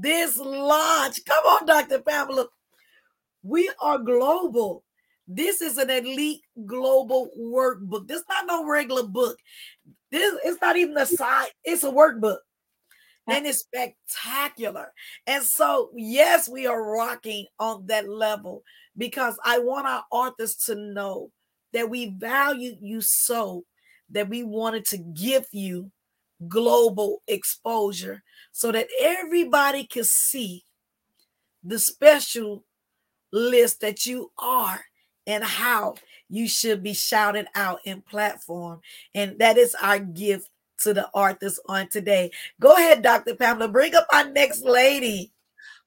this launch. Come on, Dr. Pamela. We are global. This is an elite global workbook. This is not no regular book. This it's not even a side, it's a workbook. And it's spectacular. And so, yes, we are rocking on that level because I want our authors to know that we value you so that we wanted to give you global exposure so that everybody can see the special list that you are and how you should be shouted out in platform. And that is our gift to the artists on today. Go ahead, Dr. Pamela. Bring up our next lady.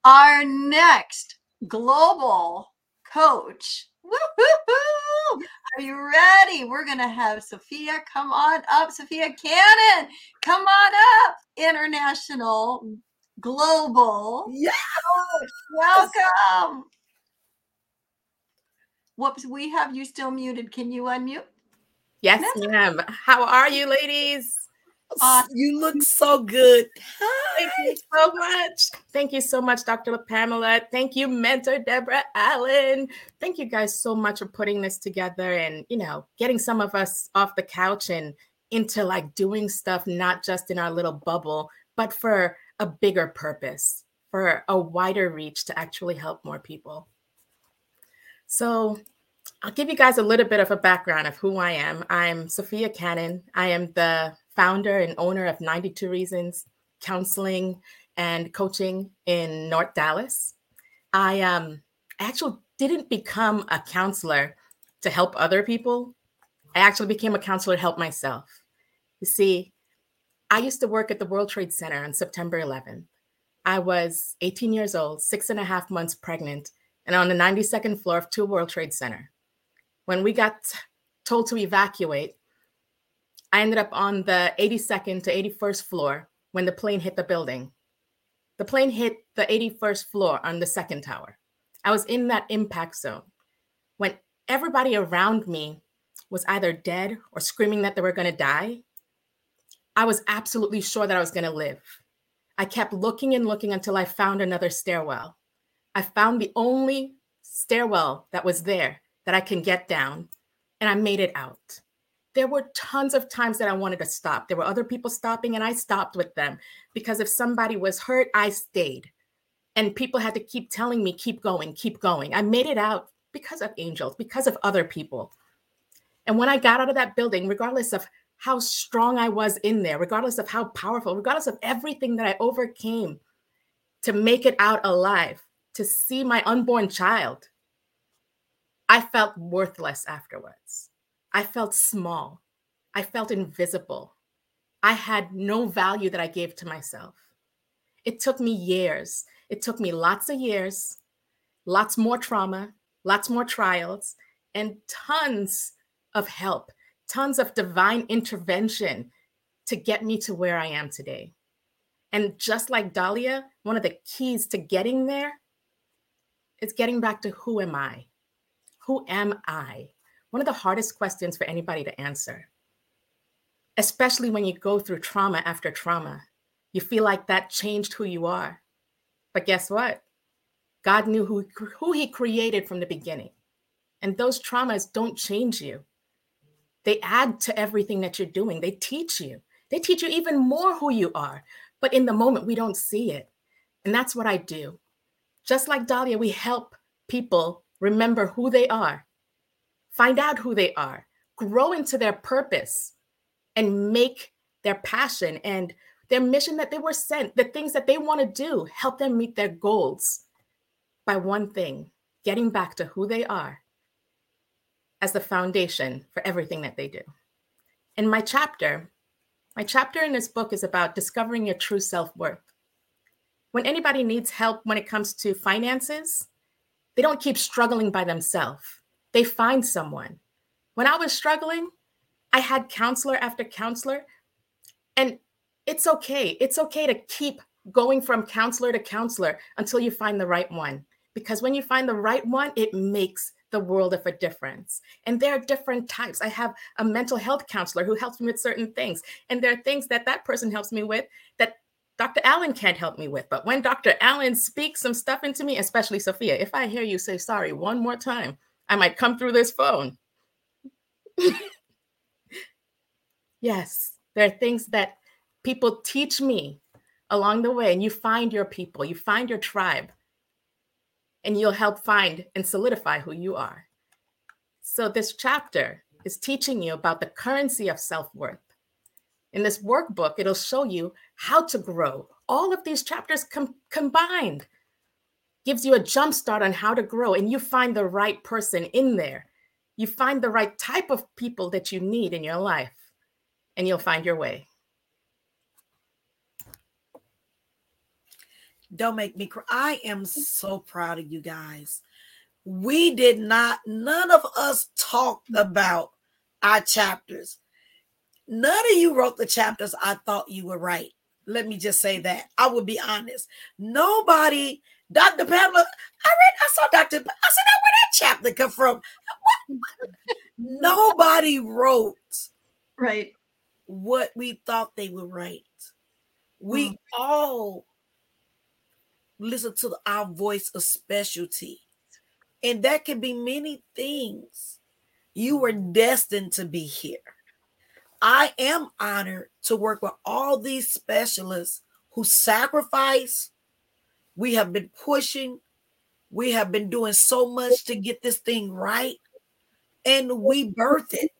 Our next global coach. Woo-hoo-hoo! Are you ready? We're going to have Sophia come on up. Sophia Cannon, come on up. International, global. Yes. Welcome. Whoops, we have you still muted. Can you unmute? Yes, ma'am. How are you, ladies? Uh, you look so good. Thank you so much. Thank you so much, Dr. Pamela. Thank you, mentor Deborah Allen. Thank you guys so much for putting this together and, you know, getting some of us off the couch and into like doing stuff, not just in our little bubble, but for a bigger purpose, for a wider reach to actually help more people. So, I'll give you guys a little bit of a background of who I am. I'm Sophia Cannon. I am the founder and owner of 92 Reasons Counseling and Coaching in North Dallas. I um, actually didn't become a counselor to help other people. I actually became a counselor to help myself. You see, I used to work at the World Trade Center on September 11th. I was 18 years old, six and a half months pregnant, and on the 92nd floor of Two World Trade Center. When we got told to evacuate, I ended up on the 82nd to 81st floor when the plane hit the building. The plane hit the 81st floor on the second tower. I was in that impact zone when everybody around me was either dead or screaming that they were going to die. I was absolutely sure that I was going to live. I kept looking and looking until I found another stairwell. I found the only stairwell that was there that I can get down, and I made it out. There were tons of times that I wanted to stop. There were other people stopping, and I stopped with them because if somebody was hurt, I stayed. And people had to keep telling me, keep going, keep going. I made it out because of angels, because of other people. And when I got out of that building, regardless of how strong I was in there, regardless of how powerful, regardless of everything that I overcame to make it out alive, to see my unborn child, I felt worthless afterwards. I felt small. I felt invisible. I had no value that I gave to myself. It took me years. It took me lots of years, lots more trauma, lots more trials, and tons of help, tons of divine intervention to get me to where I am today. And just like Dahlia, one of the keys to getting there is getting back to who am I? Who am I? One of the hardest questions for anybody to answer, especially when you go through trauma after trauma. You feel like that changed who you are. But guess what? God knew who, who He created from the beginning. And those traumas don't change you, they add to everything that you're doing. They teach you, they teach you even more who you are. But in the moment, we don't see it. And that's what I do. Just like Dahlia, we help people remember who they are, find out who they are, grow into their purpose, and make their passion and their mission that they were sent, the things that they want to do, help them meet their goals by one thing getting back to who they are as the foundation for everything that they do. In my chapter, my chapter in this book is about discovering your true self worth. When anybody needs help when it comes to finances, they don't keep struggling by themselves. They find someone. When I was struggling, I had counselor after counselor. And it's okay. It's okay to keep going from counselor to counselor until you find the right one. Because when you find the right one, it makes the world of a difference. And there are different types. I have a mental health counselor who helps me with certain things. And there are things that that person helps me with that Dr. Allen can't help me with. But when Dr. Allen speaks some stuff into me, especially Sophia, if I hear you say sorry one more time, I might come through this phone. yes, there are things that people teach me along the way, and you find your people, you find your tribe, and you'll help find and solidify who you are. So, this chapter is teaching you about the currency of self worth. In this workbook, it'll show you how to grow. All of these chapters com- combined gives you a jump start on how to grow, and you find the right person in there. You find the right type of people that you need in your life, and you'll find your way. Don't make me cry. I am so proud of you guys. We did not, none of us talked about our chapters. None of you wrote the chapters. I thought you were right. Let me just say that. I will be honest. Nobody, Dr. Pamela, I read, I saw Dr. I said, where that chapter come from? Nobody wrote right what we thought they would write. We mm. all listen to our voice of specialty. And that can be many things. You were destined to be here. I am honored to work with all these specialists who sacrifice. We have been pushing, we have been doing so much to get this thing right, and we birthed it.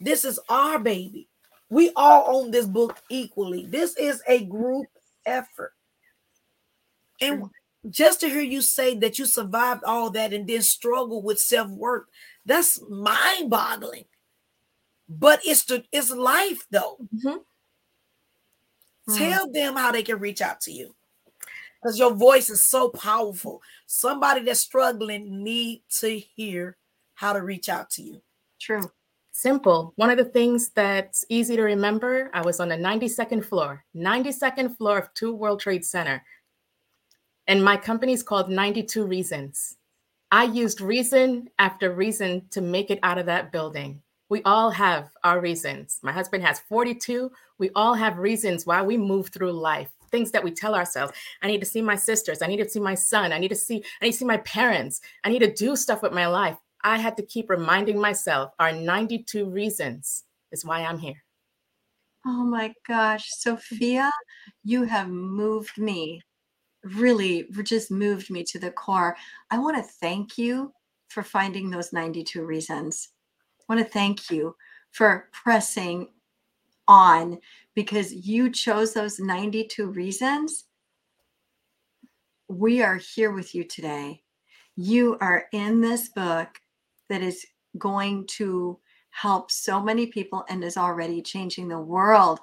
This is our baby. We all own this book equally. This is a group effort. And just to hear you say that you survived all that and then struggle with self-worth, that's mind-boggling. But it's the it's life though. Mm-hmm. Tell them how they can reach out to you. Because your voice is so powerful. Somebody that's struggling need to hear how to reach out to you. True. Simple. One of the things that's easy to remember, I was on the 92nd floor, 92nd floor of Two World Trade Center. And my company is called 92 Reasons. I used reason after reason to make it out of that building. We all have our reasons. My husband has 42. We all have reasons why we move through life. Things that we tell ourselves. I need to see my sisters. I need to see my son. I need to see, I need to see my parents. I need to do stuff with my life. I had to keep reminding myself our 92 reasons is why I'm here. Oh my gosh, Sophia, you have moved me really just moved me to the core. I want to thank you for finding those 92 reasons. I want to thank you for pressing on because you chose those 92 reasons. We are here with you today. You are in this book that is going to help so many people and is already changing the world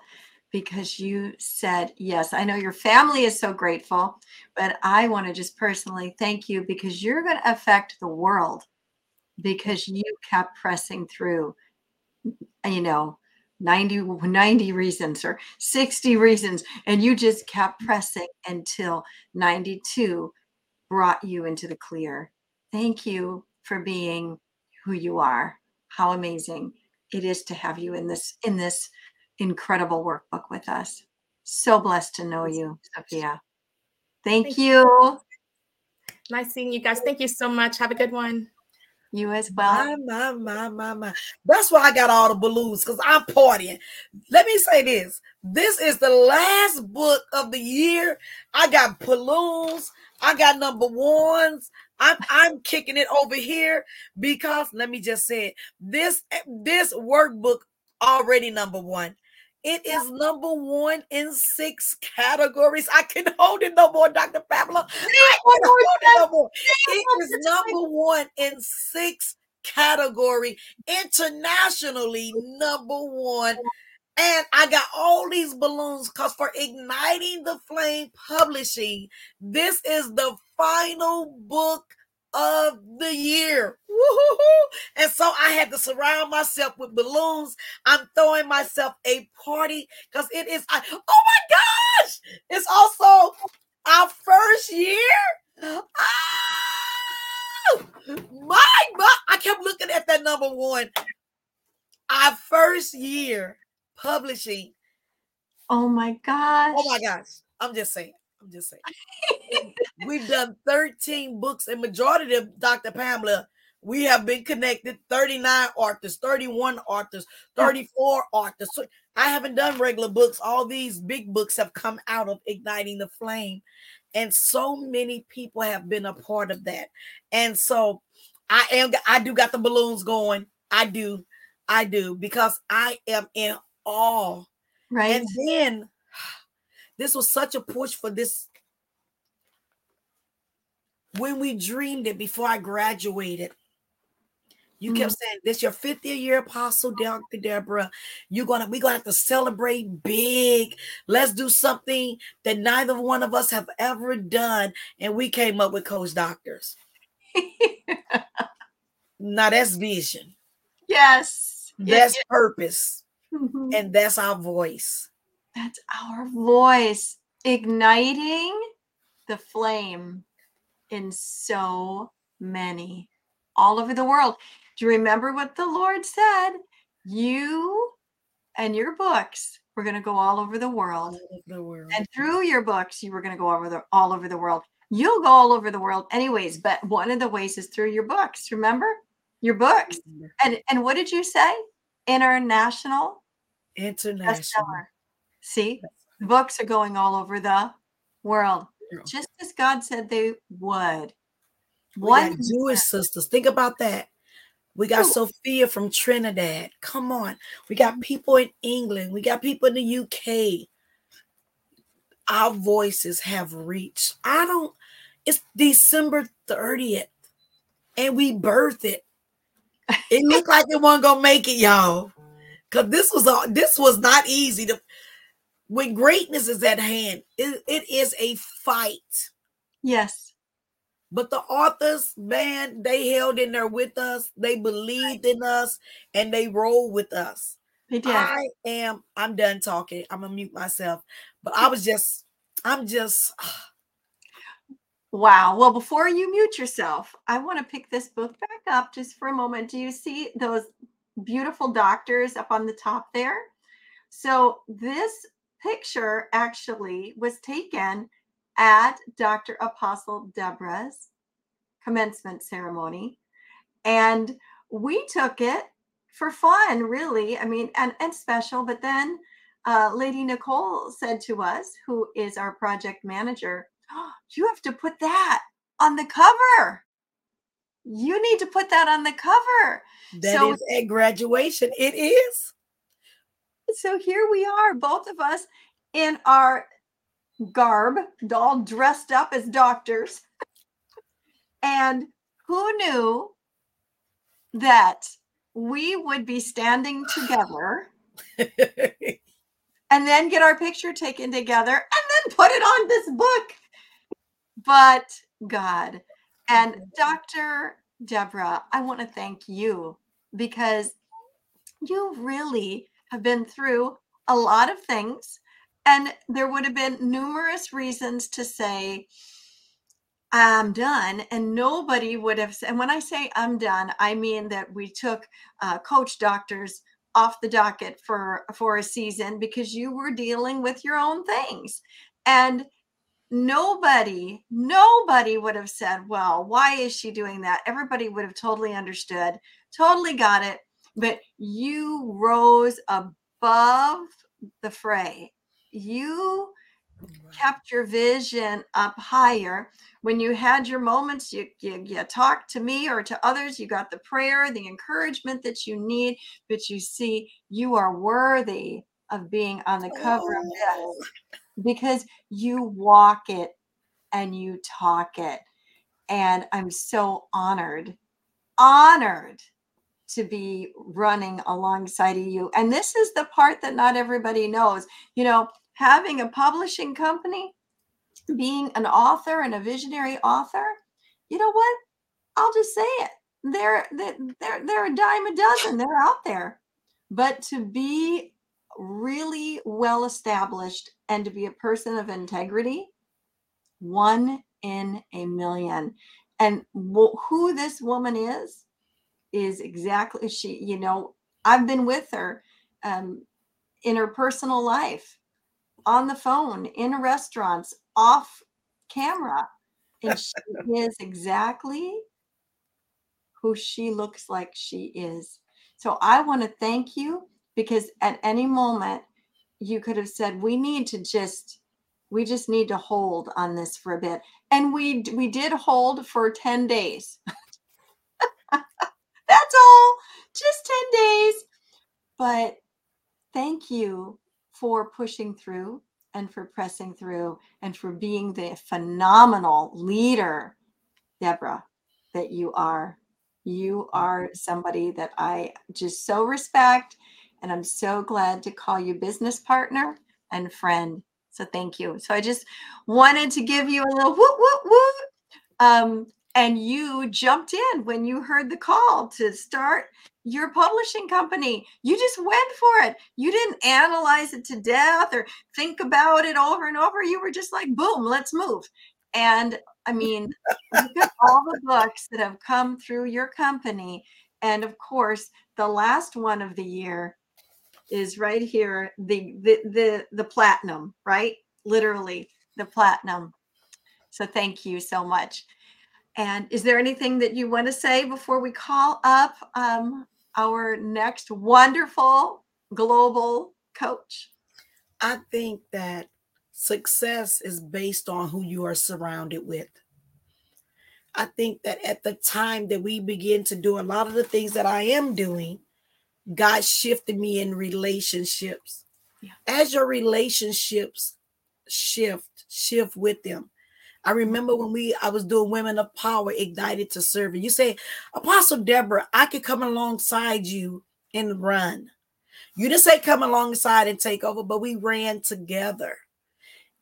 because you said yes. I know your family is so grateful, but I want to just personally thank you because you're going to affect the world because you kept pressing through, you know, 90, 90 reasons or 60 reasons, and you just kept mm-hmm. pressing until 92 brought you into the clear. Thank you for being who you are. How amazing it is to have you in this in this incredible workbook with us. So blessed to know you, Sophia. Thank, Thank you. you. Nice seeing you guys. Thank you so much. Have a good one. You as well. My, my, my, my, my. That's why I got all the balloons because I'm partying. Let me say this. This is the last book of the year. I got balloons. I got number ones. I'm I'm kicking it over here because let me just say it. This this workbook already number one. It is number one in six categories. I can hold it no more, Dr. Pamela. I can hold it no more. It is number one in six category internationally number one and I got all these balloons because for igniting the flame publishing, this is the final book of the year. Woo-hoo-hoo. And so I had to surround myself with balloons. I'm throwing myself a party because it is, I, oh my gosh, it's also our first year. Oh, my, my, I kept looking at that number one. Our first year publishing. Oh my gosh. Oh my gosh. I'm just saying. I'm just saying. We've done 13 books, and majority of Dr. Pamela, we have been connected 39 authors, 31 authors, hmm. 34 authors. So I haven't done regular books. All these big books have come out of Igniting the Flame. And so many people have been a part of that. And so I am, I do got the balloons going. I do. I do because I am in awe. Right. And then this was such a push for this. When we dreamed it before I graduated, you mm-hmm. kept saying this your 50th year apostle, Dr. Deborah. You're gonna we're gonna have to celebrate big. Let's do something that neither one of us have ever done. And we came up with Coach Doctors. now that's vision. Yes. That's yes. purpose. Mm-hmm. And that's our voice. That's our voice igniting the flame in so many all over the world. Do you remember what the Lord said? You and your books were going to go all over the world. Over the world. And through your books, you were going to go over the all over the world. You'll go all over the world anyways, but one of the ways is through your books. Remember? Your books. And and what did you say? International international bestseller. See, books are going all over the world, just as God said they would. One Jewish sisters. Think about that. We got Ooh. Sophia from Trinidad. Come on. We got mm-hmm. people in England. We got people in the UK. Our voices have reached. I don't, it's December 30th. And we birthed it. It looked like it wasn't gonna make it, y'all. Cause this was all this was not easy to when greatness is at hand, it, it is a fight. Yes. But the authors, man, they held in there with us. They believed in us and they rolled with us. They did. I am, I'm done talking. I'm gonna mute myself. But I was just, I'm just Wow. Well, before you mute yourself, I want to pick this book back up just for a moment. Do you see those beautiful doctors up on the top there? So, this picture actually was taken at Dr. Apostle Deborah's commencement ceremony. And we took it for fun, really. I mean, and, and special. But then uh, Lady Nicole said to us, who is our project manager, oh, You have to put that on the cover. You need to put that on the cover. That so, is at graduation. It is. So here we are, both of us in our garb, all dressed up as doctors. and who knew that we would be standing together and then get our picture taken together and then put it on this book? But God. And Dr. Deborah, I want to thank you because you really have been through a lot of things and there would have been numerous reasons to say, I'm done. And nobody would have and when I say I'm done, I mean that we took uh, coach doctors off the docket for for a season because you were dealing with your own things and nobody nobody would have said well why is she doing that everybody would have totally understood totally got it but you rose above the fray you kept your vision up higher when you had your moments you, you you talked to me or to others you got the prayer the encouragement that you need but you see you are worthy of being on the cover oh. of this oh. because you walk it and you talk it and i'm so honored honored to be running alongside of you and this is the part that not everybody knows you know having a publishing company, being an author and a visionary author, you know what? I'll just say it. They're they're they're a dime a dozen. They're out there. But to be really well established and to be a person of integrity, one in a million. And who this woman is, is exactly she, you know, I've been with her um, in her personal life on the phone in restaurants off camera and she is exactly who she looks like she is. So i want to thank you because at any moment you could have said we need to just we just need to hold on this for a bit. And we we did hold for 10 days just 10 days but thank you for pushing through and for pressing through and for being the phenomenal leader deborah that you are you are somebody that i just so respect and I'm so glad to call you business partner and friend. So thank you. So I just wanted to give you a little whoop, whoop, whoop. Um, and you jumped in when you heard the call to start your publishing company. You just went for it. You didn't analyze it to death or think about it over and over. You were just like, boom, let's move. And I mean, look at all the books that have come through your company. And of course, the last one of the year is right here the the the, the platinum right literally the platinum so thank you so much and is there anything that you want to say before we call up um, our next wonderful global coach i think that success is based on who you are surrounded with I think that at the time that we begin to do a lot of the things that I am doing, God shifted me in relationships. Yeah. As your relationships shift, shift with them. I remember when we I was doing Women of Power Ignited to Serve. And you say, Apostle Deborah, I could come alongside you and run. You didn't say come alongside and take over, but we ran together.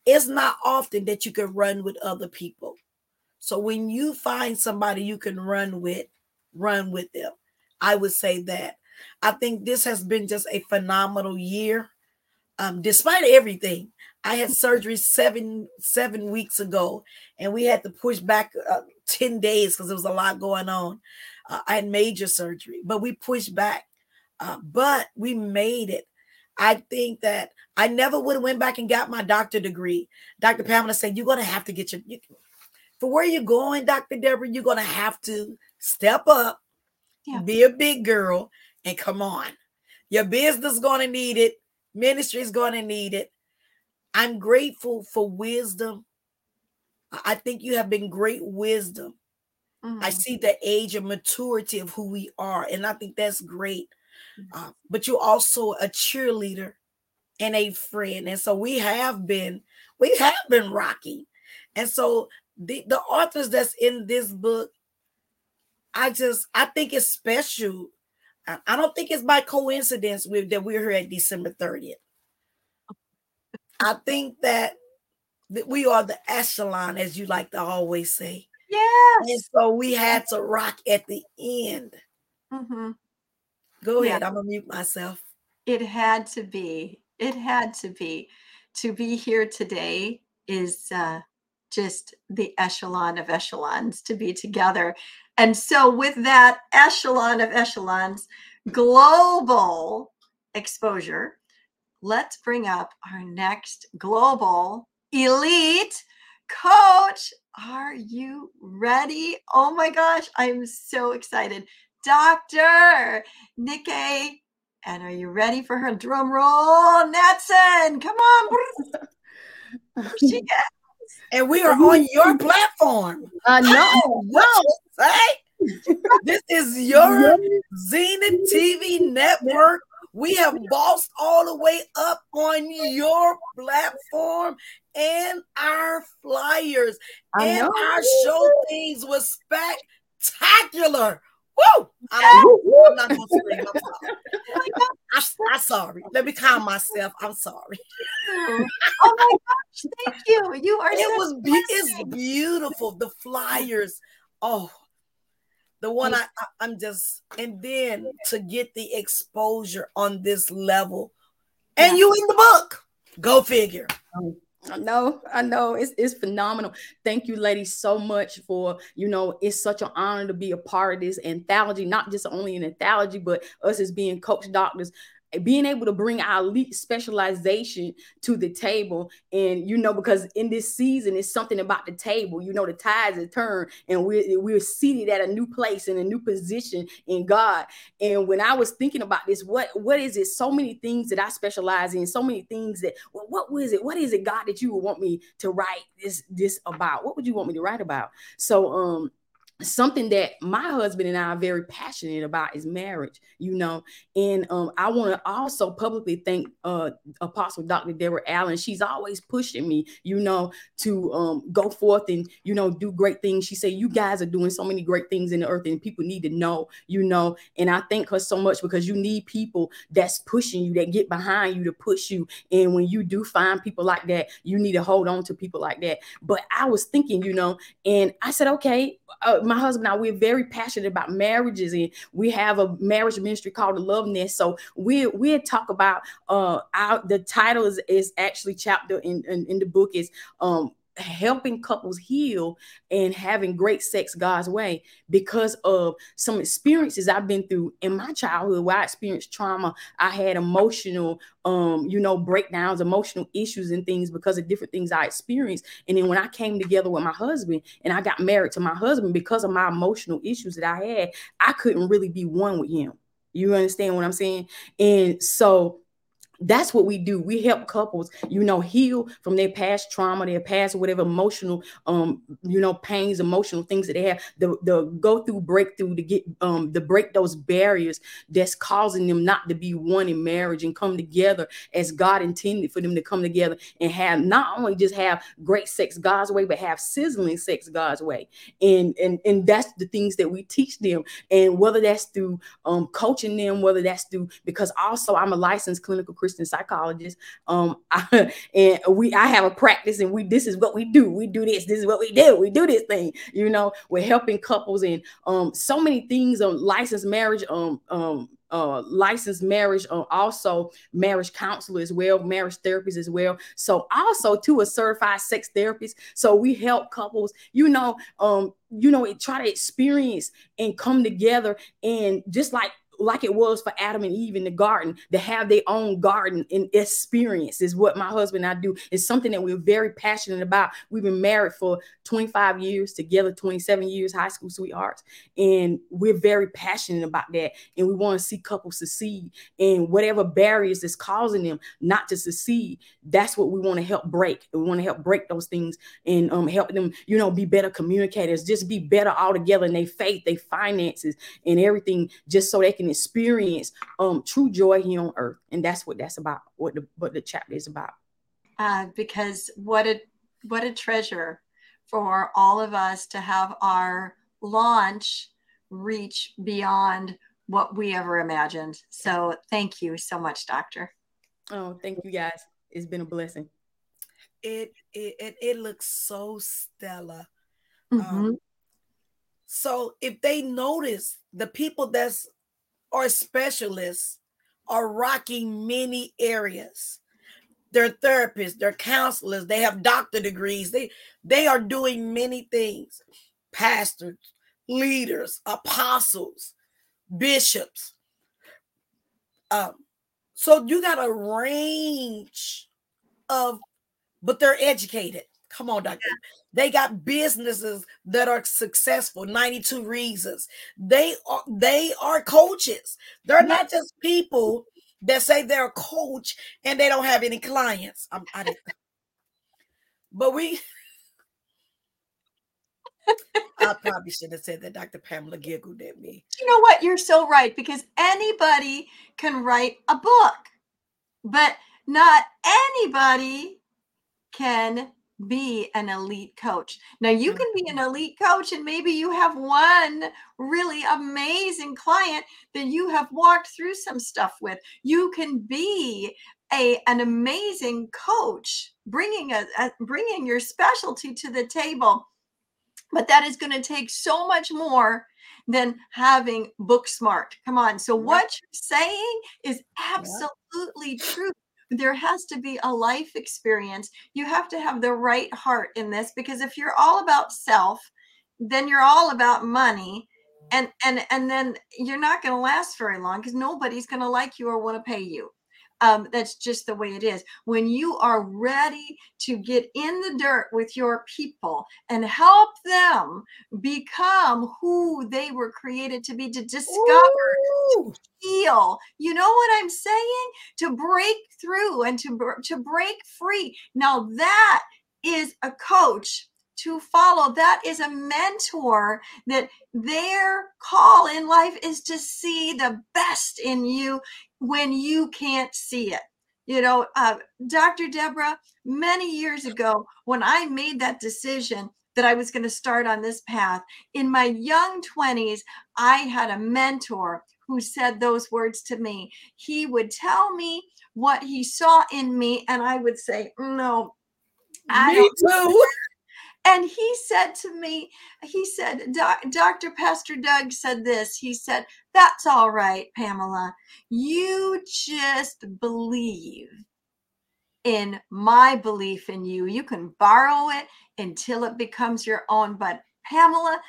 It's not often that you can run with other people. So when you find somebody you can run with, run with them. I would say that. I think this has been just a phenomenal year. Um, despite everything, I had surgery seven seven weeks ago, and we had to push back uh, ten days because there was a lot going on. Uh, I had major surgery, but we pushed back. Uh, but we made it. I think that I never would have went back and got my doctor degree. Dr. Pamela said, "You're gonna have to get your you, for where you're going, Dr. Deborah. You're gonna have to step up, yeah. be a big girl, and come on. Your business going to need it. Ministry is going to need it. I'm grateful for wisdom. I think you have been great wisdom. Mm-hmm. I see the age and maturity of who we are, and I think that's great. Mm-hmm. Uh, but you're also a cheerleader and a friend, and so we have been we have been rocking, and so the the authors that's in this book, I just I think it's special I don't think it's by coincidence with that we're here at December 30th. I think that, that we are the echelon, as you like to always say. Yes. And so we had to rock at the end. Mm-hmm. Go ahead. Yeah. I'm gonna mute myself. It had to be. It had to be. To be here today is uh, just the echelon of echelons to be together. And so, with that echelon of echelons, global exposure, let's bring up our next global elite coach. Are you ready? Oh my gosh, I'm so excited. Dr. Nicckay, and are you ready for her drum roll? Natson, come on. she is. And we are on your platform. I know. No, say this is your Zenith TV network. We have bossed all the way up on your platform and our flyers. And our show things was spectacular. Woo! I am not gonna scream. I'm sorry. I, I'm sorry. Let me calm myself. I'm sorry. oh my gosh! Thank you. You are. It was. Be- it's beautiful. The flyers. Oh, the one I, I am just and then to get the exposure on this level, and you in the book. Go figure. I know, I know. It's it's phenomenal. Thank you, ladies, so much for you know. It's such an honor to be a part of this anthology, not just only an anthology, but us as being coach doctors. Being able to bring our elite specialization to the table and you know because in this season it's something about the table you know the tides have turned and we're we're seated at a new place in a new position in god. And when i was thinking about this what what is it? So many things that i specialize in so many things that well, what was it? What is it god that you would want me to write this this about? What would you want me to write about? So um something that my husband and I are very passionate about is marriage, you know. And um, I want to also publicly thank uh, Apostle Dr. Deborah Allen. She's always pushing me, you know, to um, go forth and you know do great things. She said, "You guys are doing so many great things in the earth, and people need to know, you know." And I thank her so much because you need people that's pushing you, that get behind you to push you. And when you do find people like that, you need to hold on to people like that. But I was thinking, you know, and I said, okay. Uh, my husband and I, we're very passionate about marriages, and we have a marriage ministry called the Love Nest. So we we talk about uh our the title is, is actually chapter in, in, in the book is um helping couples heal and having great sex God's way because of some experiences I've been through in my childhood where I experienced trauma. I had emotional, um, you know, breakdowns, emotional issues and things because of different things I experienced. And then when I came together with my husband and I got married to my husband because of my emotional issues that I had, I couldn't really be one with him. You understand what I'm saying? And so that's what we do. We help couples you know heal from their past trauma their past whatever emotional um you know pains emotional things that they have the the go through breakthrough to get um to break those barriers that's causing them not to be one in marriage and come together as god intended for them to come together and have not only just have great sex god's way but have sizzling sex god's way. And and and that's the things that we teach them. And whether that's through um coaching them whether that's through because also i'm a licensed clinical Christian Christian psychologist. Um, I, and we I have a practice, and we this is what we do. We do this. This is what we do. We do this thing. You know, we're helping couples and um so many things on licensed marriage. Um um uh, licensed marriage, uh, also marriage counselor as well, marriage therapist as well. So also to a certified sex therapist. So we help couples, you know, um, you know, try to experience and come together and just like like it was for Adam and Eve in the garden, to have their own garden and experience is what my husband and I do. It's something that we're very passionate about. We've been married for 25 years together, 27 years, high school sweethearts. And we're very passionate about that. And we want to see couples succeed. And whatever barriers is causing them not to succeed, that's what we want to help break. We want to help break those things and um, help them, you know, be better communicators, just be better all together in their faith, their finances, and everything, just so they can experience um true joy here on earth. And that's what that's about what the what the chapter is about. Uh, because what a what a treasure for all of us to have our launch reach beyond what we ever imagined. So thank you so much doctor. Oh thank you guys. It's been a blessing. It it it, it looks so stellar. Mm-hmm. um, so if they notice the people that's or specialists are rocking many areas. They're therapists, they're counselors, they have doctor degrees, they, they are doing many things. Pastors, leaders, apostles, bishops. Um, so you got a range of, but they're educated. Come on, doctor. They got businesses that are successful. 92 reasons. They are they are coaches. They're not just people that say they're a coach and they don't have any clients. I'm, I didn't, but we I probably should have said that Dr. Pamela giggled at me. You know what? You're so right because anybody can write a book, but not anybody can be an elite coach. Now, you can be an mm-hmm. elite coach, and maybe you have one really amazing client that you have walked through some stuff with. You can be a an amazing coach, bringing a, a bringing your specialty to the table. But that is going to take so much more than having book smart. Come on. So, what you're saying is absolutely true there has to be a life experience. You have to have the right heart in this because if you're all about self, then you're all about money and and and then you're not going to last very long because nobody's going to like you or want to pay you um, that's just the way it is. When you are ready to get in the dirt with your people and help them become who they were created to be, to discover, to heal. You know what I'm saying? To break through and to, to break free. Now, that is a coach to follow. That is a mentor that their call in life is to see the best in you when you can't see it. You know, uh, Dr. Deborah, many years ago, when I made that decision that I was going to start on this path, in my young 20s, I had a mentor who said those words to me. He would tell me what he saw in me, and I would say, No, I me too. And he said to me, he said, Dr. Pastor Doug said this. He said, That's all right, Pamela. You just believe in my belief in you. You can borrow it until it becomes your own. But Pamela,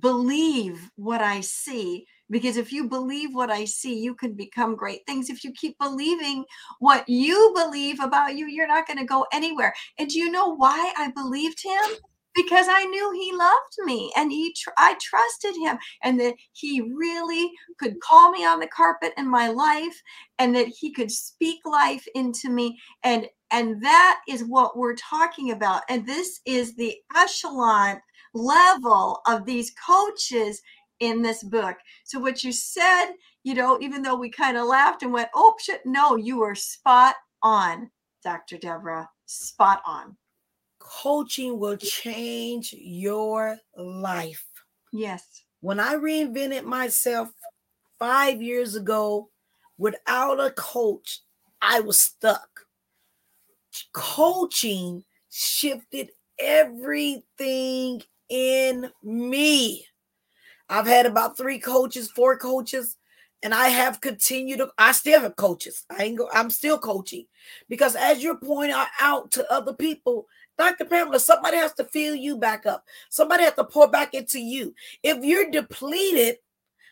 believe what I see because if you believe what I see, you can become great things. If you keep believing what you believe about you, you're not going to go anywhere. And do you know why I believed him? Because I knew he loved me and he tr- I trusted him and that he really could call me on the carpet in my life and that he could speak life into me and and that is what we're talking about and this is the echelon level of these coaches in this book. So what you said, you know, even though we kind of laughed and went, "Oh shit," no, you were spot on, Dr. Deborah, spot on. Coaching will change your life. Yes. When I reinvented myself 5 years ago without a coach, I was stuck. Coaching shifted everything in me. I've had about three coaches, four coaches, and I have continued to, I still have coaches. I ain't go, I'm still coaching because as you're pointing out to other people, Dr. Pamela, somebody has to fill you back up. Somebody has to pour back into you. If you're depleted,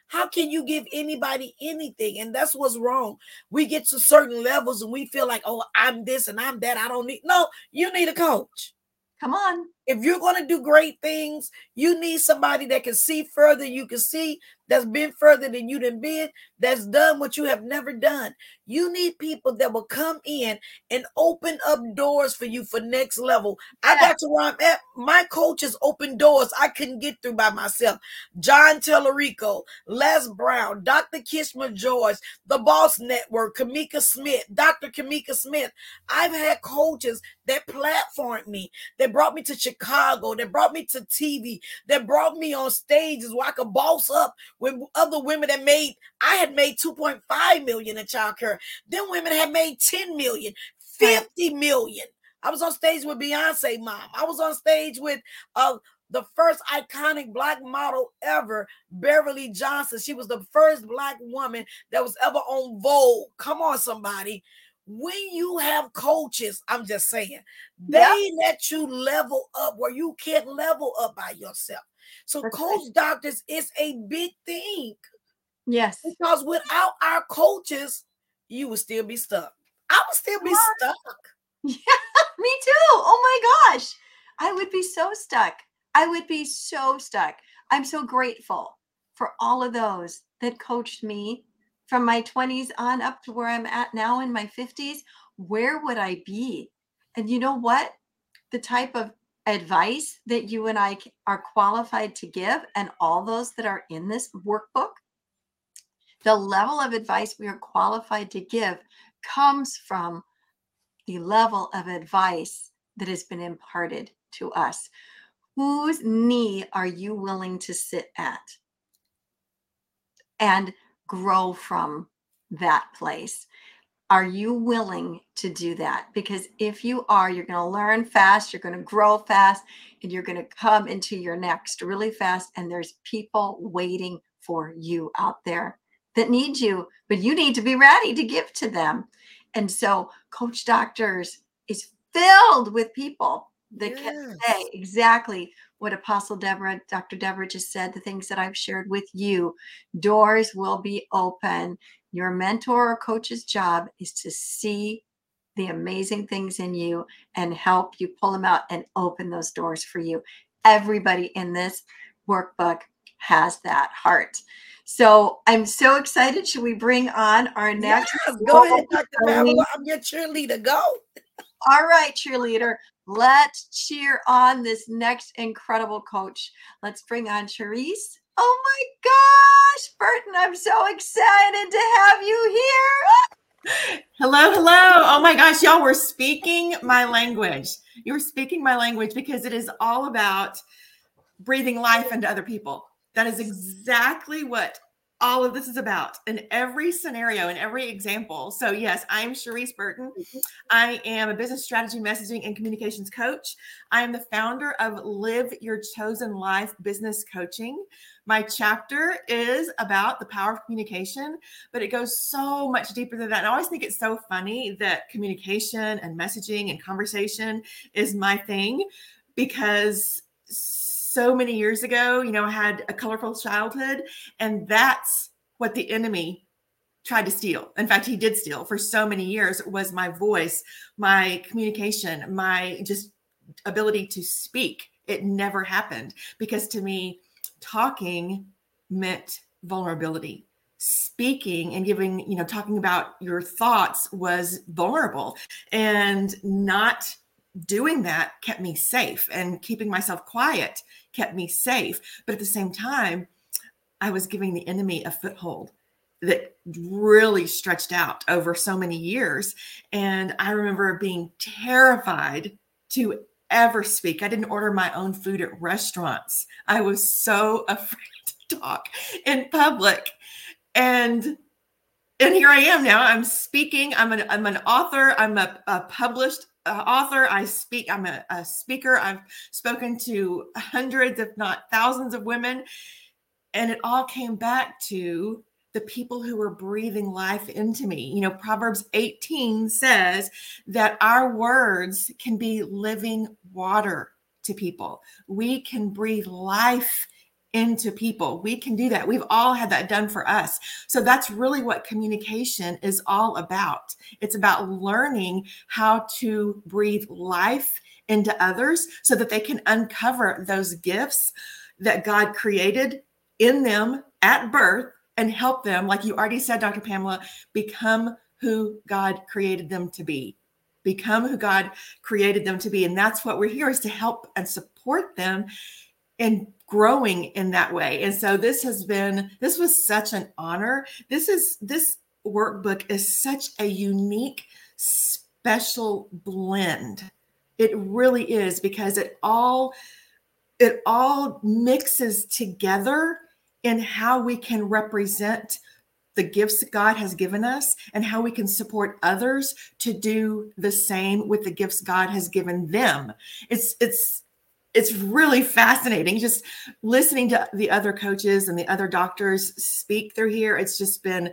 how can you give anybody anything? And that's what's wrong. We get to certain levels and we feel like, oh, I'm this and I'm that. I don't need. No, you need a coach. Come on. If you're going to do great things, you need somebody that can see further. You can see that's been further than you done been, that's done what you have never done. You need people that will come in and open up doors for you for next level. I got to where I'm at. My coaches open doors I couldn't get through by myself. John Tellerico, Les Brown, Dr. Kishma George, The Boss Network, Kamika Smith, Dr. Kamika Smith. I've had coaches that platformed me, that brought me to Chicago, that brought me to TV, that brought me on stages where I could boss up when other women that made, I had made 2.5 million in childcare. Then women had made 10 million, 50 million. I was on stage with Beyonce mom. I was on stage with uh the first iconic black model ever, Beverly Johnson. She was the first black woman that was ever on Vogue. Come on, somebody. When you have coaches, I'm just saying, they yep. let you level up where you can't level up by yourself. So That's coach right. doctors is a big thing. Yes. Because without our coaches, you would still be stuck. I would still be stuck. Yeah, me too. Oh my gosh. I would be so stuck. I would be so stuck. I'm so grateful for all of those that coached me from my 20s on up to where I'm at now in my 50s. Where would I be? And you know what? The type of advice that you and I are qualified to give, and all those that are in this workbook, the level of advice we are qualified to give comes from the level of advice that has been imparted to us. Whose knee are you willing to sit at and grow from that place? Are you willing to do that? Because if you are, you're going to learn fast, you're going to grow fast, and you're going to come into your next really fast. And there's people waiting for you out there that need you, but you need to be ready to give to them. And so, Coach Doctors is filled with people that yes. can say exactly what Apostle Deborah, Dr. Deborah just said, the things that I've shared with you. Doors will be open. Your mentor or coach's job is to see the amazing things in you and help you pull them out and open those doors for you. Everybody in this workbook has that heart. So I'm so excited. Should we bring on our next? Yes, go ahead, Dr. Pamela. I'm your cheerleader. Go. All right, cheerleader. Let's cheer on this next incredible coach. Let's bring on Charisse. Oh my gosh, Burton, I'm so excited to have you here. Hello, hello. Oh my gosh, y'all were speaking my language. You were speaking my language because it is all about breathing life into other people. That is exactly what all of this is about in every scenario, in every example. So, yes, I'm Charisse Burton. Mm-hmm. I am a business strategy, messaging, and communications coach. I am the founder of Live Your Chosen Life Business Coaching. My chapter is about the power of communication, but it goes so much deeper than that. And I always think it's so funny that communication and messaging and conversation is my thing because so many years ago, you know, had a colorful childhood, and that's what the enemy tried to steal. In fact, he did steal for so many years was my voice, my communication, my just ability to speak. It never happened because to me, talking meant vulnerability. Speaking and giving, you know, talking about your thoughts was vulnerable and not doing that kept me safe and keeping myself quiet kept me safe. But at the same time, I was giving the enemy a foothold that really stretched out over so many years. And I remember being terrified to ever speak. I didn't order my own food at restaurants. I was so afraid to talk in public. And and here I am now. I'm speaking. I'm an I'm an author. I'm a, a published uh, author. I speak. I'm a, a speaker. I've spoken to hundreds, if not thousands, of women, and it all came back to the people who were breathing life into me. You know, Proverbs 18 says that our words can be living water to people. We can breathe life into people. We can do that. We've all had that done for us. So that's really what communication is all about. It's about learning how to breathe life into others so that they can uncover those gifts that God created in them at birth and help them, like you already said, Dr. Pamela, become who God created them to be. Become who God created them to be. And that's what we're here is to help and support them and growing in that way. And so this has been this was such an honor. This is this workbook is such a unique special blend. It really is because it all it all mixes together in how we can represent the gifts God has given us and how we can support others to do the same with the gifts God has given them. It's it's it's really fascinating just listening to the other coaches and the other doctors speak through here. It's just been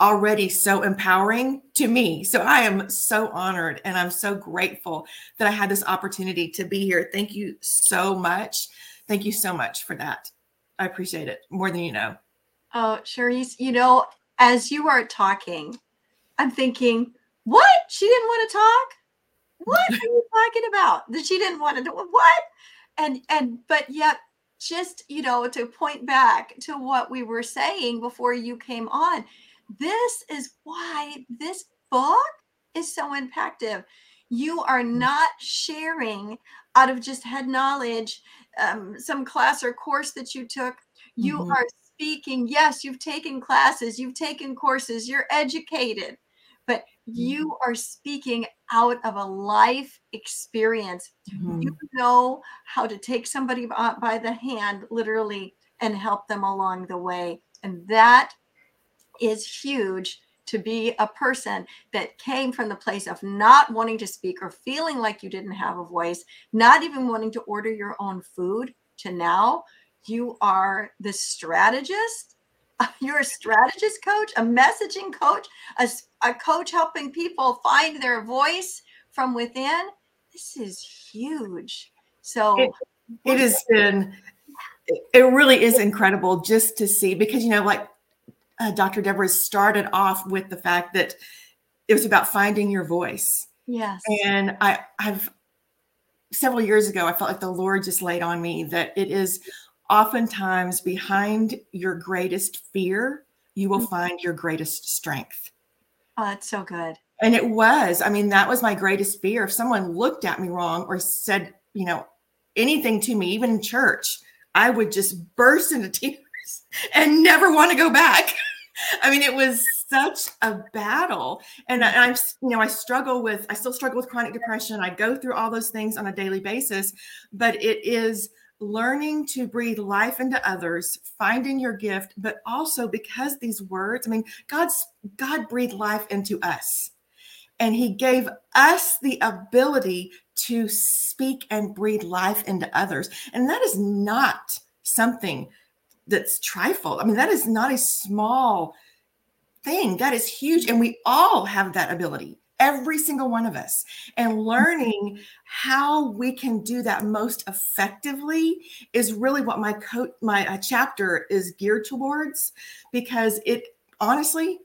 already so empowering to me. So I am so honored and I'm so grateful that I had this opportunity to be here. Thank you so much. Thank you so much for that. I appreciate it more than you know. Oh, Charisse, you know, as you are talking, I'm thinking, what? She didn't want to talk? What are you talking about? That she didn't want to do what? And and but yet just you know to point back to what we were saying before you came on, this is why this book is so impactful. You are mm. not sharing out of just head knowledge, um, some class or course that you took. You mm-hmm. are speaking. Yes, you've taken classes, you've taken courses, you're educated, you are speaking out of a life experience. Mm-hmm. You know how to take somebody by the hand, literally, and help them along the way. And that is huge to be a person that came from the place of not wanting to speak or feeling like you didn't have a voice, not even wanting to order your own food, to now you are the strategist you're a strategist coach, a messaging coach, a, a coach helping people find their voice from within. this is huge. So it, it has been, it really is incredible just to see because, you know, like uh, Dr. Deborah started off with the fact that it was about finding your voice. Yes. And I, I've several years ago, I felt like the Lord just laid on me that it is oftentimes behind your greatest fear, you will mm-hmm. find your greatest strength. Oh, that's so good. And it was, I mean, that was my greatest fear. If someone looked at me wrong or said, you know, anything to me, even in church, I would just burst into tears and never want to go back. I mean, it was such a battle. And I, am you know, I struggle with, I still struggle with chronic depression. I go through all those things on a daily basis, but it is learning to breathe life into others, finding your gift, but also because these words, I mean, God's God breathed life into us. And he gave us the ability to speak and breathe life into others. And that is not something that's trifle. I mean, that is not a small thing. That is huge. And we all have that ability, every single one of us. And learning how we can do that most effectively is really what my coat, my uh, chapter is geared towards because it honestly,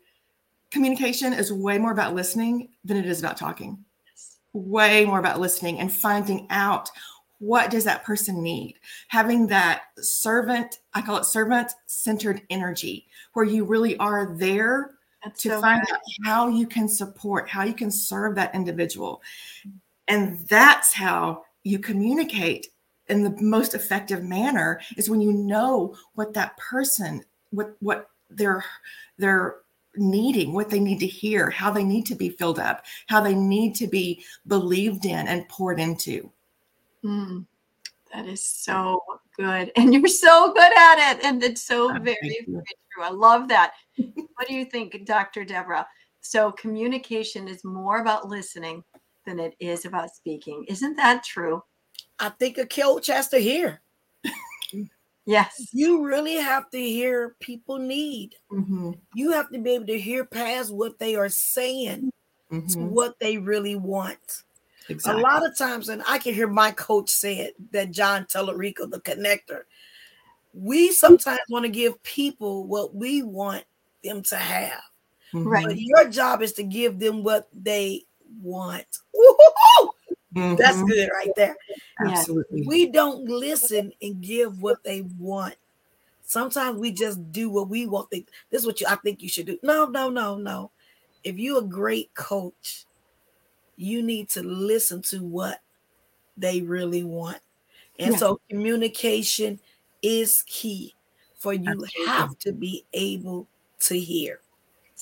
communication is way more about listening than it is about talking. Way more about listening and finding out what does that person need having that servant i call it servant centered energy where you really are there That's to so find good. out how you can support how you can serve that individual and that's how you communicate in the most effective manner is when you know what that person what what they're they're needing what they need to hear how they need to be filled up how they need to be believed in and poured into Mm, that is so good. And you're so good at it. And it's so oh, very, very true. I love that. What do you think, Dr. Deborah? So, communication is more about listening than it is about speaking. Isn't that true? I think a coach has to hear. yes. You really have to hear people need. Mm-hmm. You have to be able to hear past what they are saying mm-hmm. to what they really want. Exactly. A lot of times, and I can hear my coach say it that John Tallarico, the connector, we sometimes want to give people what we want them to have. Right. But your job is to give them what they want. Mm-hmm. That's good right there. Absolutely. We don't listen and give what they want. Sometimes we just do what we want. This is what you I think you should do. No, no, no, no. If you're a great coach, you need to listen to what they really want. And yeah. so communication is key for you absolutely. have to be able to hear.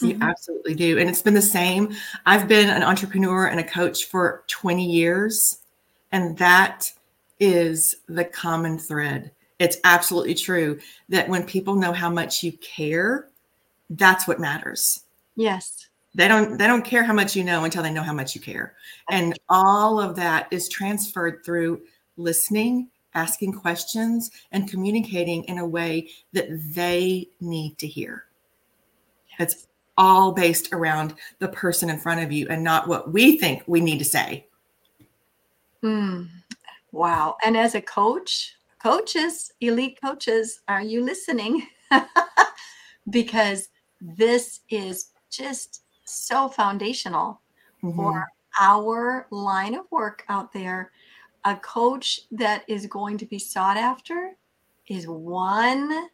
You mm-hmm. absolutely do. And it's been the same. I've been an entrepreneur and a coach for 20 years, and that is the common thread. It's absolutely true that when people know how much you care, that's what matters. Yes they don't they don't care how much you know until they know how much you care and all of that is transferred through listening asking questions and communicating in a way that they need to hear it's all based around the person in front of you and not what we think we need to say mm. wow and as a coach coaches elite coaches are you listening because this is just so foundational mm-hmm. for our line of work out there. A coach that is going to be sought after is one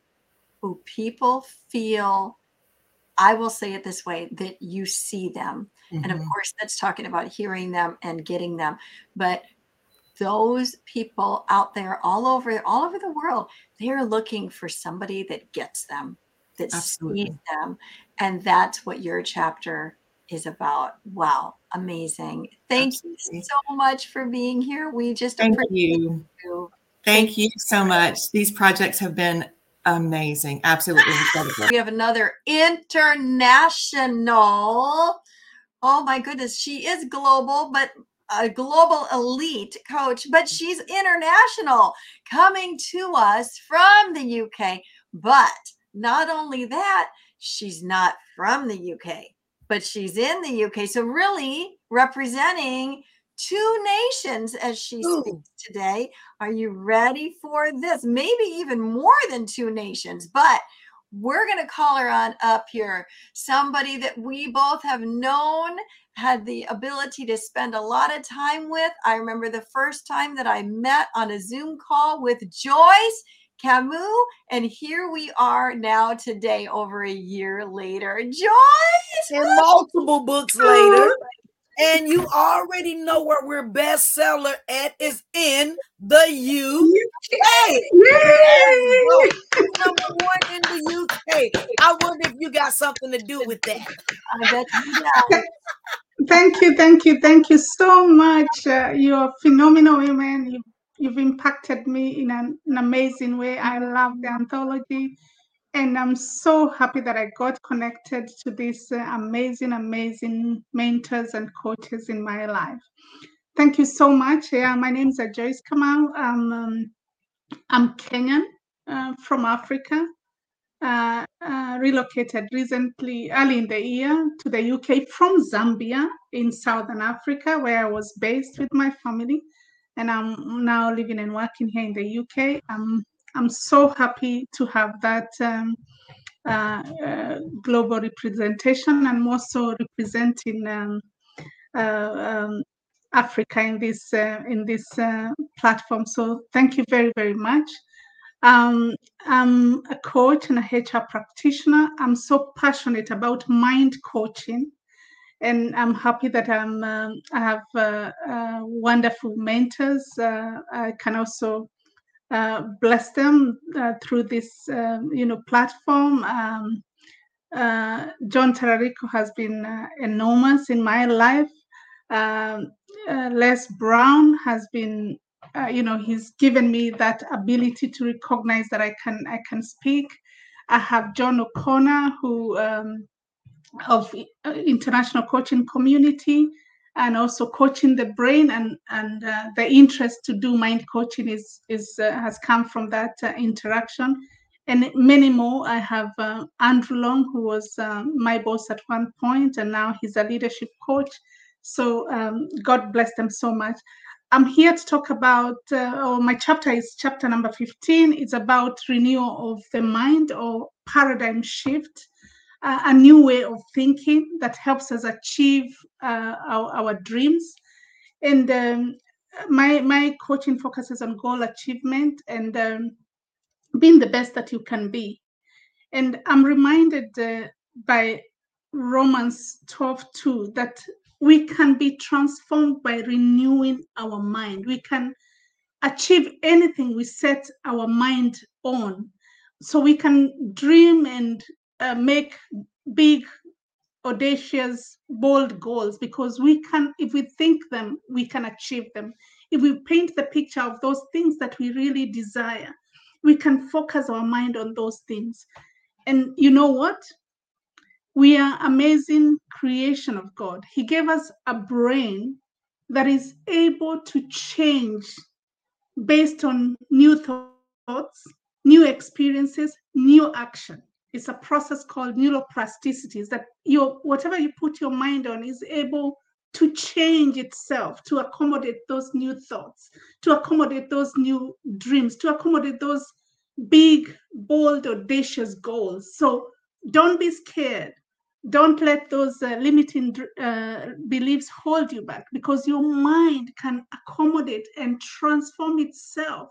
who people feel, I will say it this way, that you see them. Mm-hmm. And of mm-hmm. course, that's talking about hearing them and getting them. But those people out there all over all over the world they're looking for somebody that gets them that Absolutely. sees them and that's what your chapter is about. Wow, amazing. Thank Absolutely. you so much for being here. We just thank you. you. Thank you so much. These projects have been amazing. Absolutely incredible. We have another international. Oh my goodness, she is global, but a global elite coach, but she's international coming to us from the UK. But not only that, she's not from the UK, but she's in the UK. So, really representing two nations as she Ooh. speaks today. Are you ready for this? Maybe even more than two nations, but we're going to call her on up here. Somebody that we both have known, had the ability to spend a lot of time with. I remember the first time that I met on a Zoom call with Joyce Kamau, and here we are now today, over a year later. Joyce! and multiple books later. And you already know where we're bestseller at is in the UK. Yay! Number one in the UK. I wonder if you got something to do with that. I bet you. Thank you, thank you, thank you so much. Uh, you're phenomenal women. You, you've impacted me in an, an amazing way. I love the anthology. And I'm so happy that I got connected to these uh, amazing, amazing mentors and coaches in my life. Thank you so much. Yeah, my name is Joyce Kamau. I'm, um, I'm Kenyan uh, from Africa. Uh, uh, relocated recently, early in the year, to the UK from Zambia in Southern Africa, where I was based with my family. And I'm now living and working here in the UK. I'm, I'm so happy to have that um, uh, uh, global representation and also representing um, uh, um, Africa in this, uh, in this uh, platform. So thank you very, very much. Um, I'm a coach and a HR practitioner. I'm so passionate about mind coaching, and I'm happy that I'm um, I have uh, uh, wonderful mentors. Uh, I can also uh, bless them uh, through this um, you know platform. Um, uh, John Terrarico has been uh, enormous in my life. Um, uh, Les Brown has been you know he's given me that ability to recognize that i can i can speak i have john o'connor who um, of international coaching community and also coaching the brain and and uh, the interest to do mind coaching is is uh, has come from that uh, interaction. And many more. I have uh, andrew long who was um, my boss at one point and now he's a leadership coach. So um, god bless them so much. I'm here to talk about, uh, or my chapter is chapter number 15. It's about renewal of the mind or paradigm shift, uh, a new way of thinking that helps us achieve uh, our, our dreams. And um, my, my coaching focuses on goal achievement and um, being the best that you can be. And I'm reminded uh, by Romans 12 2 that we can be transformed by renewing our mind. We can achieve anything we set our mind on. So we can dream and uh, make big, audacious, bold goals because we can, if we think them, we can achieve them. If we paint the picture of those things that we really desire, we can focus our mind on those things. And you know what? we are amazing creation of god he gave us a brain that is able to change based on new thoughts new experiences new action it's a process called neuroplasticity is that your whatever you put your mind on is able to change itself to accommodate those new thoughts to accommodate those new dreams to accommodate those big bold audacious goals. So don't be scared. Don't let those uh, limiting uh, beliefs hold you back because your mind can accommodate and transform itself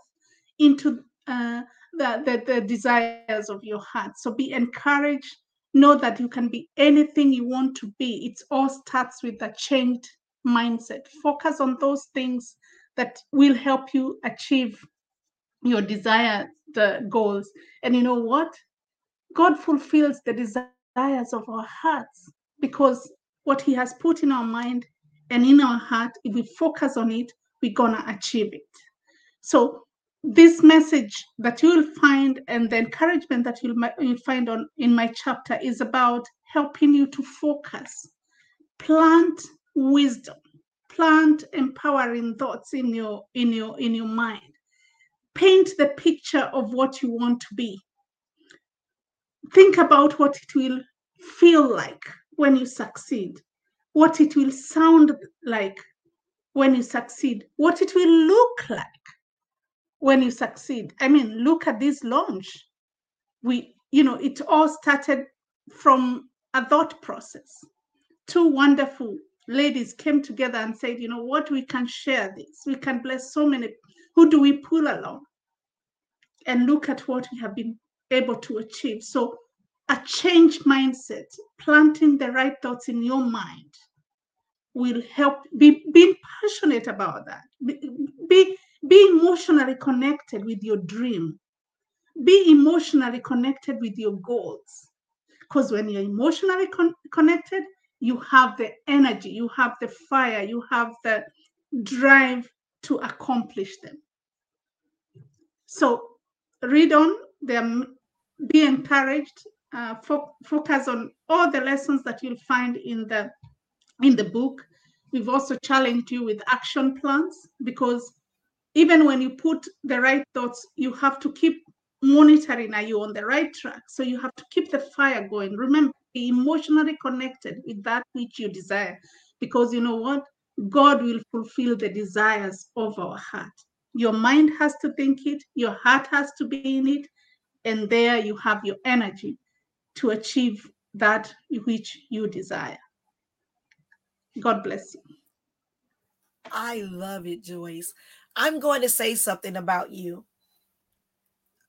into uh, the, the, the desires of your heart. So be encouraged. Know that you can be anything you want to be. It all starts with a changed mindset. Focus on those things that will help you achieve your desired the goals. And you know what? God fulfills the desires of our hearts because what he has put in our mind and in our heart if we focus on it we're gonna achieve it. So this message that you will find and the encouragement that you'll, you'll find on in my chapter is about helping you to focus. Plant wisdom. Plant empowering thoughts in your in your in your mind. Paint the picture of what you want to be. Think about what it will feel like when you succeed, what it will sound like when you succeed, what it will look like when you succeed. I mean, look at this launch. We, you know, it all started from a thought process. Two wonderful ladies came together and said, you know what, we can share this. We can bless so many. Who do we pull along? And look at what we have been able to achieve. So, a change mindset, planting the right thoughts in your mind will help be being passionate about that. Be, be, be emotionally connected with your dream. Be emotionally connected with your goals. Because when you're emotionally con- connected, you have the energy, you have the fire, you have the drive to accomplish them. So read on, them, be encouraged, uh, fo- focus on all the lessons that you'll find in the in the book. We've also challenged you with action plans because even when you put the right thoughts, you have to keep monitoring are you on the right track? So you have to keep the fire going. Remember, be emotionally connected with that which you desire. Because you know what? God will fulfill the desires of our heart. Your mind has to think it, your heart has to be in it, and there you have your energy to achieve that which you desire. God bless you. I love it, Joyce. I'm going to say something about you.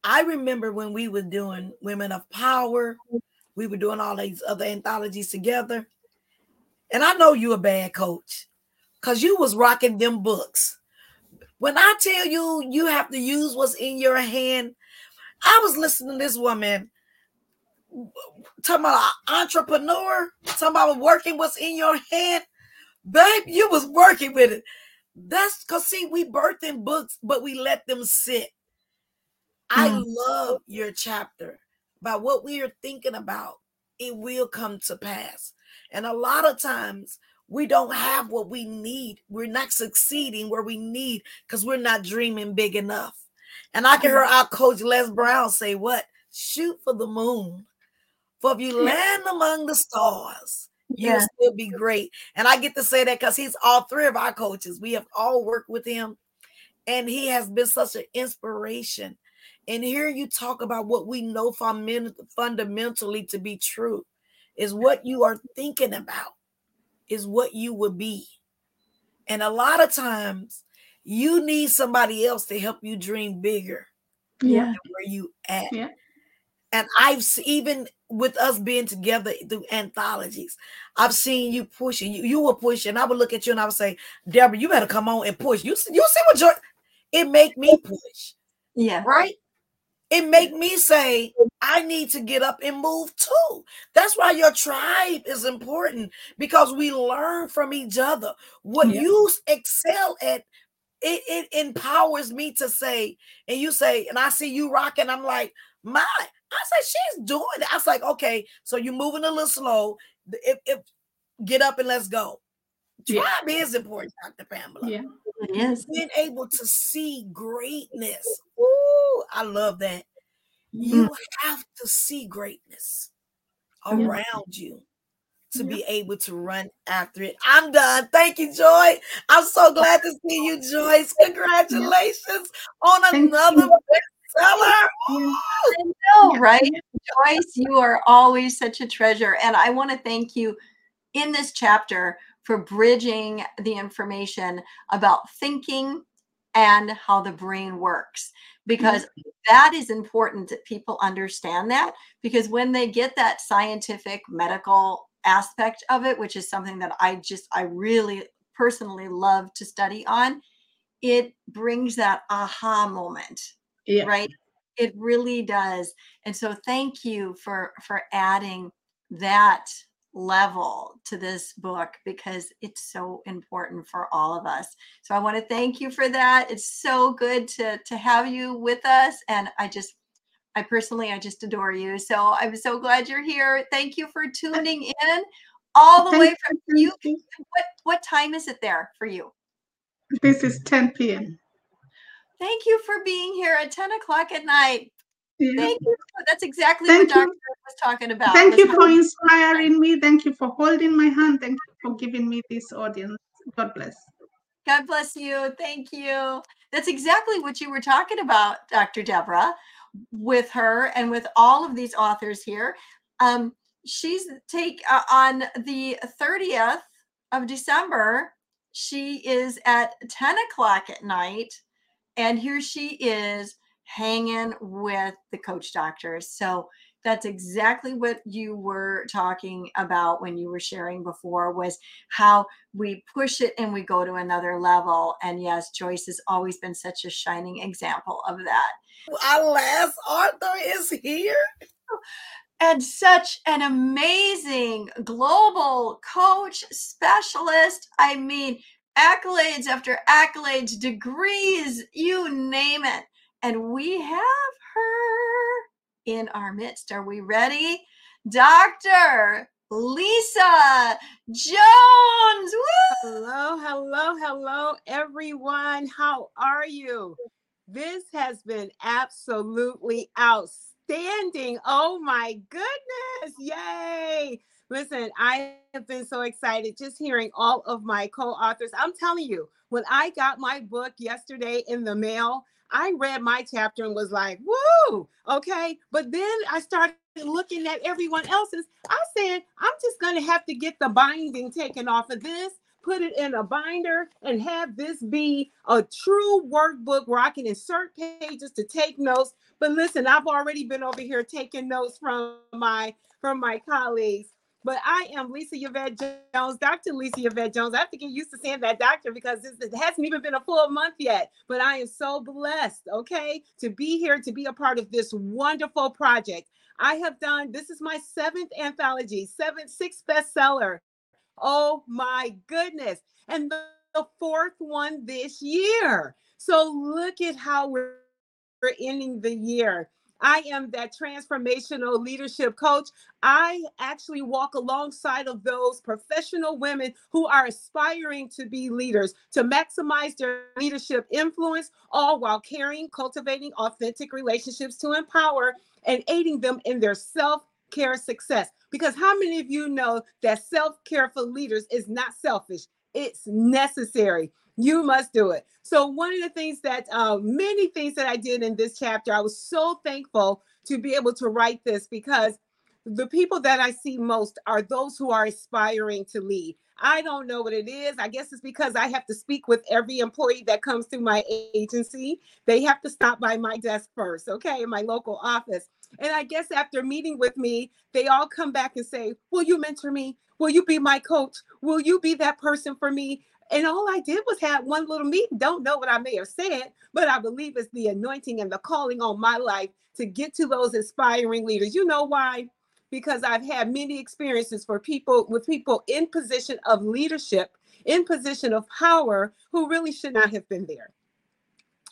I remember when we were doing Women of Power, we were doing all these other anthologies together. And I know you a bad coach because you was rocking them books. When I tell you you have to use what's in your hand, I was listening to this woman talking about an entrepreneur, talking about working what's in your hand. Babe, you was working with it. That's because see, we birth birthing books, but we let them sit. I Mm. love your chapter about what we are thinking about. It will come to pass. And a lot of times we don't have what we need. We're not succeeding where we need because we're not dreaming big enough. And I can hear our coach Les Brown say, What? Shoot for the moon. For if you land among the stars, you'll Yeah. still be great. And I get to say that because he's all three of our coaches. We have all worked with him, and he has been such an inspiration. And here you talk about what we know fun- fundamentally to be true is what you are thinking about, is what you will be. And a lot of times you need somebody else to help you dream bigger Yeah. where you at. Yeah. And I've even with us being together through anthologies, I've seen you pushing. You, you were pushing. I would look at you and I would say, Deborah, you better come on and push. You see, you see what joy it make me push, Yeah. right? It make me say, I need to get up and move too. That's why your tribe is important because we learn from each other. What Yeah. you excel at, it, it empowers me to say, and you say, and I see you rocking. I'm like, my, I said, she's doing it. I was like, okay, so you're moving a little slow. If, if get up and let's go. Yeah. Tribe is important, Dr. Pamela Yeah. It is. being able to see greatness. Ooh, I love that. You mm. have to see greatness Yeah. around you to Yeah. be able to run after it. I'm done. Thank you, Joy. I'm so glad to see you, Joyce. Congratulations on Thank another I know, right? Joyce, you are always such a treasure. And I want to thank you in this chapter for bridging the information about thinking and how the brain works because mm-hmm. that is important that people understand that because when they get that scientific medical aspect of it which is something that i just i really personally love to study on it brings that aha moment Yeah. right? It really does. And so thank you for for adding that level to this book because it's so important for all of us. So i want to thank you for that. It's so good to to have you with us and i just i personally i just adore you. So i'm so glad you're here. Thank you for tuning in all the Thank way from you. You. what what time is it there for you? This is 10 p.m. thank you for being here at 10 o'clock at night Yeah. Thank you. That's exactly Thank what. Dr. was talking about. Thank you for inspiring me. Thank you for holding my hand. Thank you for giving me this audience. God bless. God bless you. Thank you. That's exactly what you were talking about, Dr. Deborah, with her and with all of these authors here. Um, she's take uh, on the 30th of December. She is at 10 o'clock at night, and here she is hanging with the coach doctors. So that's exactly what you were talking about when you were sharing before was how we push it and we go to another level and yes joyce has always been such a shining example of that Our last author is here. and such an amazing global coach specialist i mean accolades after accolades degrees you name it and we have her in our midst. Are we ready? Dr. Lisa Jones. Woo! Hello, hello, hello, everyone. How are you? This has been absolutely outstanding. Oh my goodness. Yay. Listen, I have been so excited just hearing all of my co authors. I'm telling you, when I got my book yesterday in the mail, I read my chapter and was like, woo, okay. But then I started looking at everyone else's. I said, I'm just going to have to get the binding taken off of this, put it in a binder, and have this be a true workbook where I can insert pages to take notes. But listen, I've already been over here taking notes from my from my colleagues. But I am Lisa Yvette Jones, Dr. Lisa Yvette Jones. I have to get used to saying that doctor because it hasn't even been a full month yet. But I am so blessed, okay, to be here, to be a part of this wonderful project. I have done, this is my seventh anthology, seventh, sixth bestseller. Oh my goodness. And the, the fourth one this year. So look at how we're ending the year. I am that transformational leadership coach. I actually walk alongside of those professional women who are aspiring to be leaders, to maximize their leadership influence, all while caring, cultivating authentic relationships to empower and aiding them in their self care success. Because how many of you know that self care for leaders is not selfish? It's necessary. You must do it. So, one of the things that uh, many things that I did in this chapter, I was so thankful to be able to write this because the people that I see most are those who are aspiring to lead. I don't know what it is. I guess it's because I have to speak with every employee that comes through my agency. They have to stop by my desk first, okay, in my local office. And I guess after meeting with me, they all come back and say, Will you mentor me? Will you be my coach? Will you be that person for me? And all I did was have one little meeting. Don't know what I may have said, but I believe it's the anointing and the calling on my life to get to those inspiring leaders. You know why? Because I've had many experiences for people with people in position of leadership, in position of power, who really should not have been there.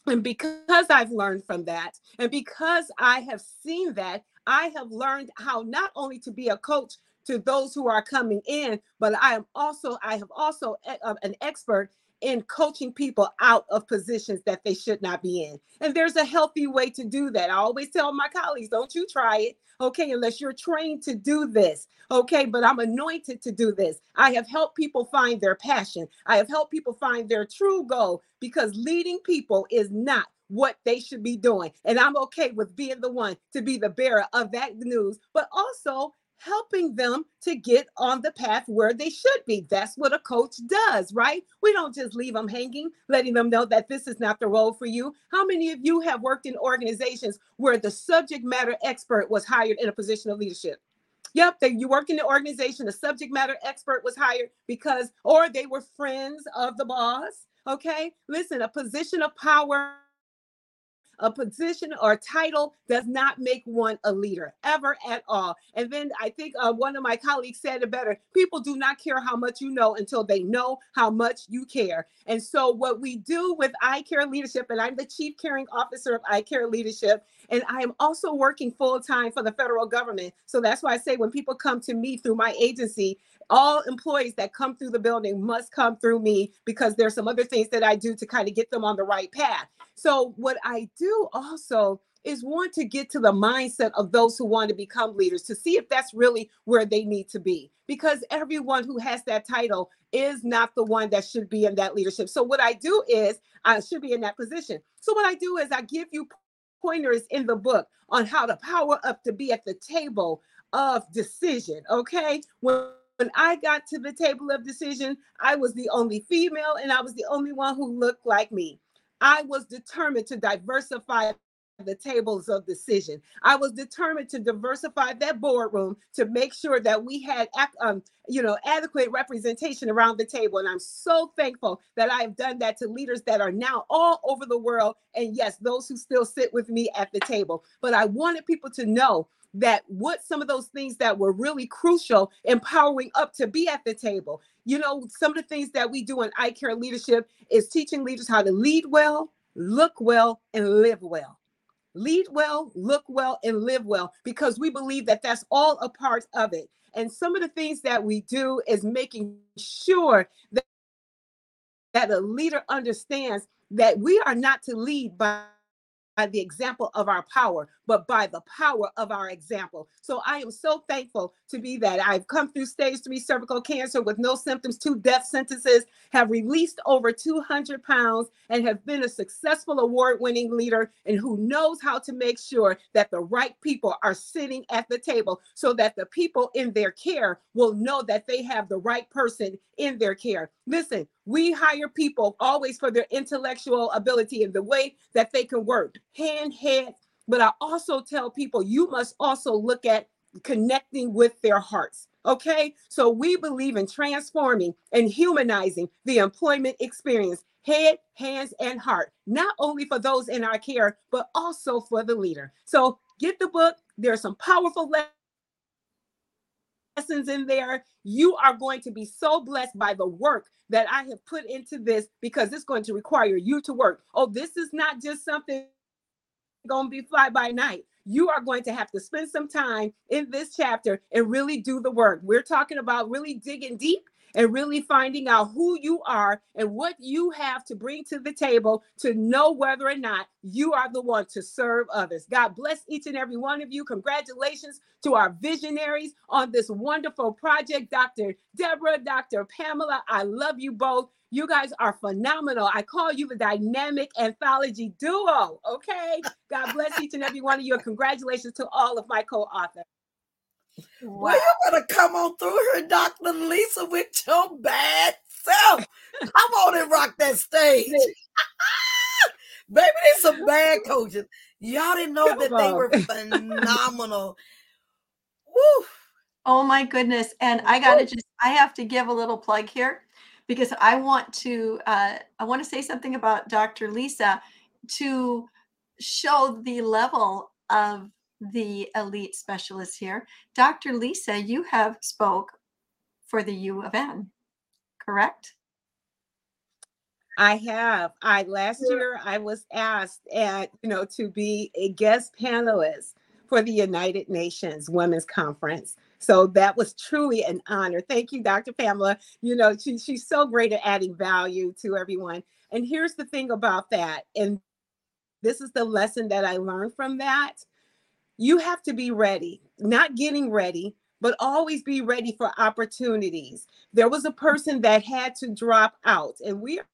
And because I've learned from that, and because I have seen that, I have learned how not only to be a coach to those who are coming in, but I am also I have also uh, an expert in coaching people out of positions that they should not be in. And there's a healthy way to do that. I always tell my colleagues, don't you try it, okay, unless you're trained to do this, okay? But I'm anointed to do this. I have helped people find their passion, I have helped people find their true goal because leading people is not what they should be doing. And I'm okay with being the one to be the bearer of that news, but also helping them to get on the path where they should be. That's what a coach does, right? We don't just leave them hanging, letting them know that this is not the role for you. How many of you have worked in organizations where the subject matter expert was hired in a position of leadership? Yep, they, you work in the organization, the subject matter expert was hired because, or they were friends of the boss. Okay, listen, a position of power a position or title does not make one a leader ever at all. And then I think uh, one of my colleagues said it better people do not care how much you know until they know how much you care. And so, what we do with I Care Leadership, and I'm the Chief Caring Officer of I Care Leadership, and I am also working full time for the federal government. So that's why I say when people come to me through my agency, all employees that come through the building must come through me because there's some other things that I do to kind of get them on the right path. So what I do also is want to get to the mindset of those who want to become leaders to see if that's really where they need to be. Because everyone who has that title is not the one that should be in that leadership. So, what I do is I should be in that position. So, what I do is I give you pointers in the book on how to power up to be at the table of decision. Okay. When when I got to the table of decision, I was the only female and I was the only one who looked like me. I was determined to diversify the tables of decision. I was determined to diversify that boardroom to make sure that we had, um, you know, adequate representation around the table. And I'm so thankful that I have done that to leaders that are now all over the world. And yes, those who still sit with me at the table. But I wanted people to know that what some of those things that were really crucial empowering up to be at the table you know some of the things that we do in i care leadership is teaching leaders how to lead well look well and live well lead well, look well, and live well because we believe that that's all a part of it. And some of the things that we do is making sure that, that a leader understands that we are not to lead by by the example of our power, but by the power of our example. So I am so thankful to be that. I've come through stage three cervical cancer with no symptoms, two death sentences, have released over 200 pounds, and have been a successful award winning leader and who knows how to make sure that the right people are sitting at the table so that the people in their care will know that they have the right person in their care. Listen, we hire people always for their intellectual ability and the way that they can work hand, head. But I also tell people you must also look at connecting with their hearts. Okay. So we believe in transforming and humanizing the employment experience, head, hands, and heart, not only for those in our care, but also for the leader. So get the book. There are some powerful lessons in there. You are going to be so blessed by the work that I have put into this because it's going to require you to work. Oh, this is not just something going to be fly by night. You are going to have to spend some time in this chapter and really do the work. We're talking about really digging deep and really finding out who you are and what you have to bring to the table to know whether or not you are the one to serve others. God bless each and every one of you. Congratulations to our visionaries on this wonderful project, Dr. Deborah, Dr. Pamela. I love you both. You guys are phenomenal. I call you the dynamic anthology duo. Okay. God bless each and every one of you. And congratulations to all of my co authors. Wow. Well, you better come on through here, Dr. Lisa, with your bad self. come on and rock that stage. Baby, there's some bad coaches. Y'all didn't know that they were phenomenal. Woo. Oh my goodness. And I gotta just I have to give a little plug here because I want to uh, I want to say something about Dr. Lisa to show the level of the elite specialist here. Dr. Lisa, you have spoke for the U of N, correct? I have. I last year I was asked at you know to be a guest panelist for the United Nations Women's Conference. So that was truly an honor. Thank you, Dr. Pamela. You know, she, she's so great at adding value to everyone. And here's the thing about that, and this is the lesson that I learned from that you have to be ready, not getting ready, but always be ready for opportunities. There was a person that had to drop out, and we are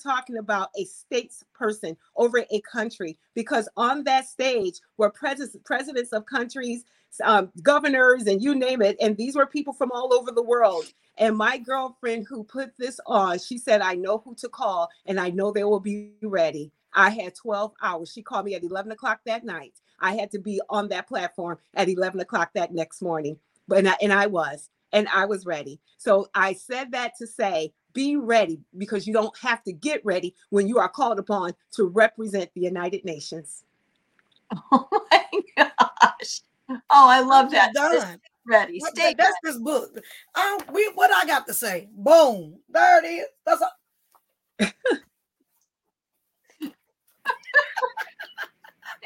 talking about a states person over a country because on that stage were pres- presidents of countries, um, governors, and you name it. And these were people from all over the world. And my girlfriend who put this on, she said, I know who to call and I know they will be ready. I had 12 hours. She called me at 11 o'clock that night. I had to be on that platform at 11 o'clock that next morning. But and I, and I was, and I was ready. So I said that to say, be ready because you don't have to get ready when you are called upon to represent the United Nations. Oh my gosh. Oh, I love that. Done. Ready. Stay that's this book. Um, we what I got to say. Boom. There it is. That's all.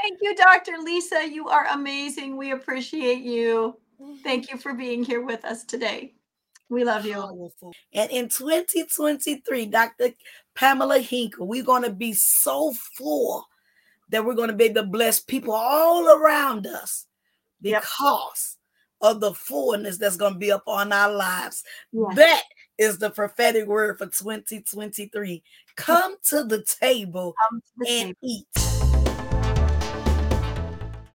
Thank you, Dr. Lisa. You are amazing. We appreciate you. Thank mm-hmm. you for being here with us today. We love you. And in 2023, Dr. Pamela Henkel, we're going to be so full that we're going to be able to bless people all around us Yep. because of the fullness that's going to be upon our lives. Yes. That is the prophetic word for 2023. Come to the table to the and table. eat.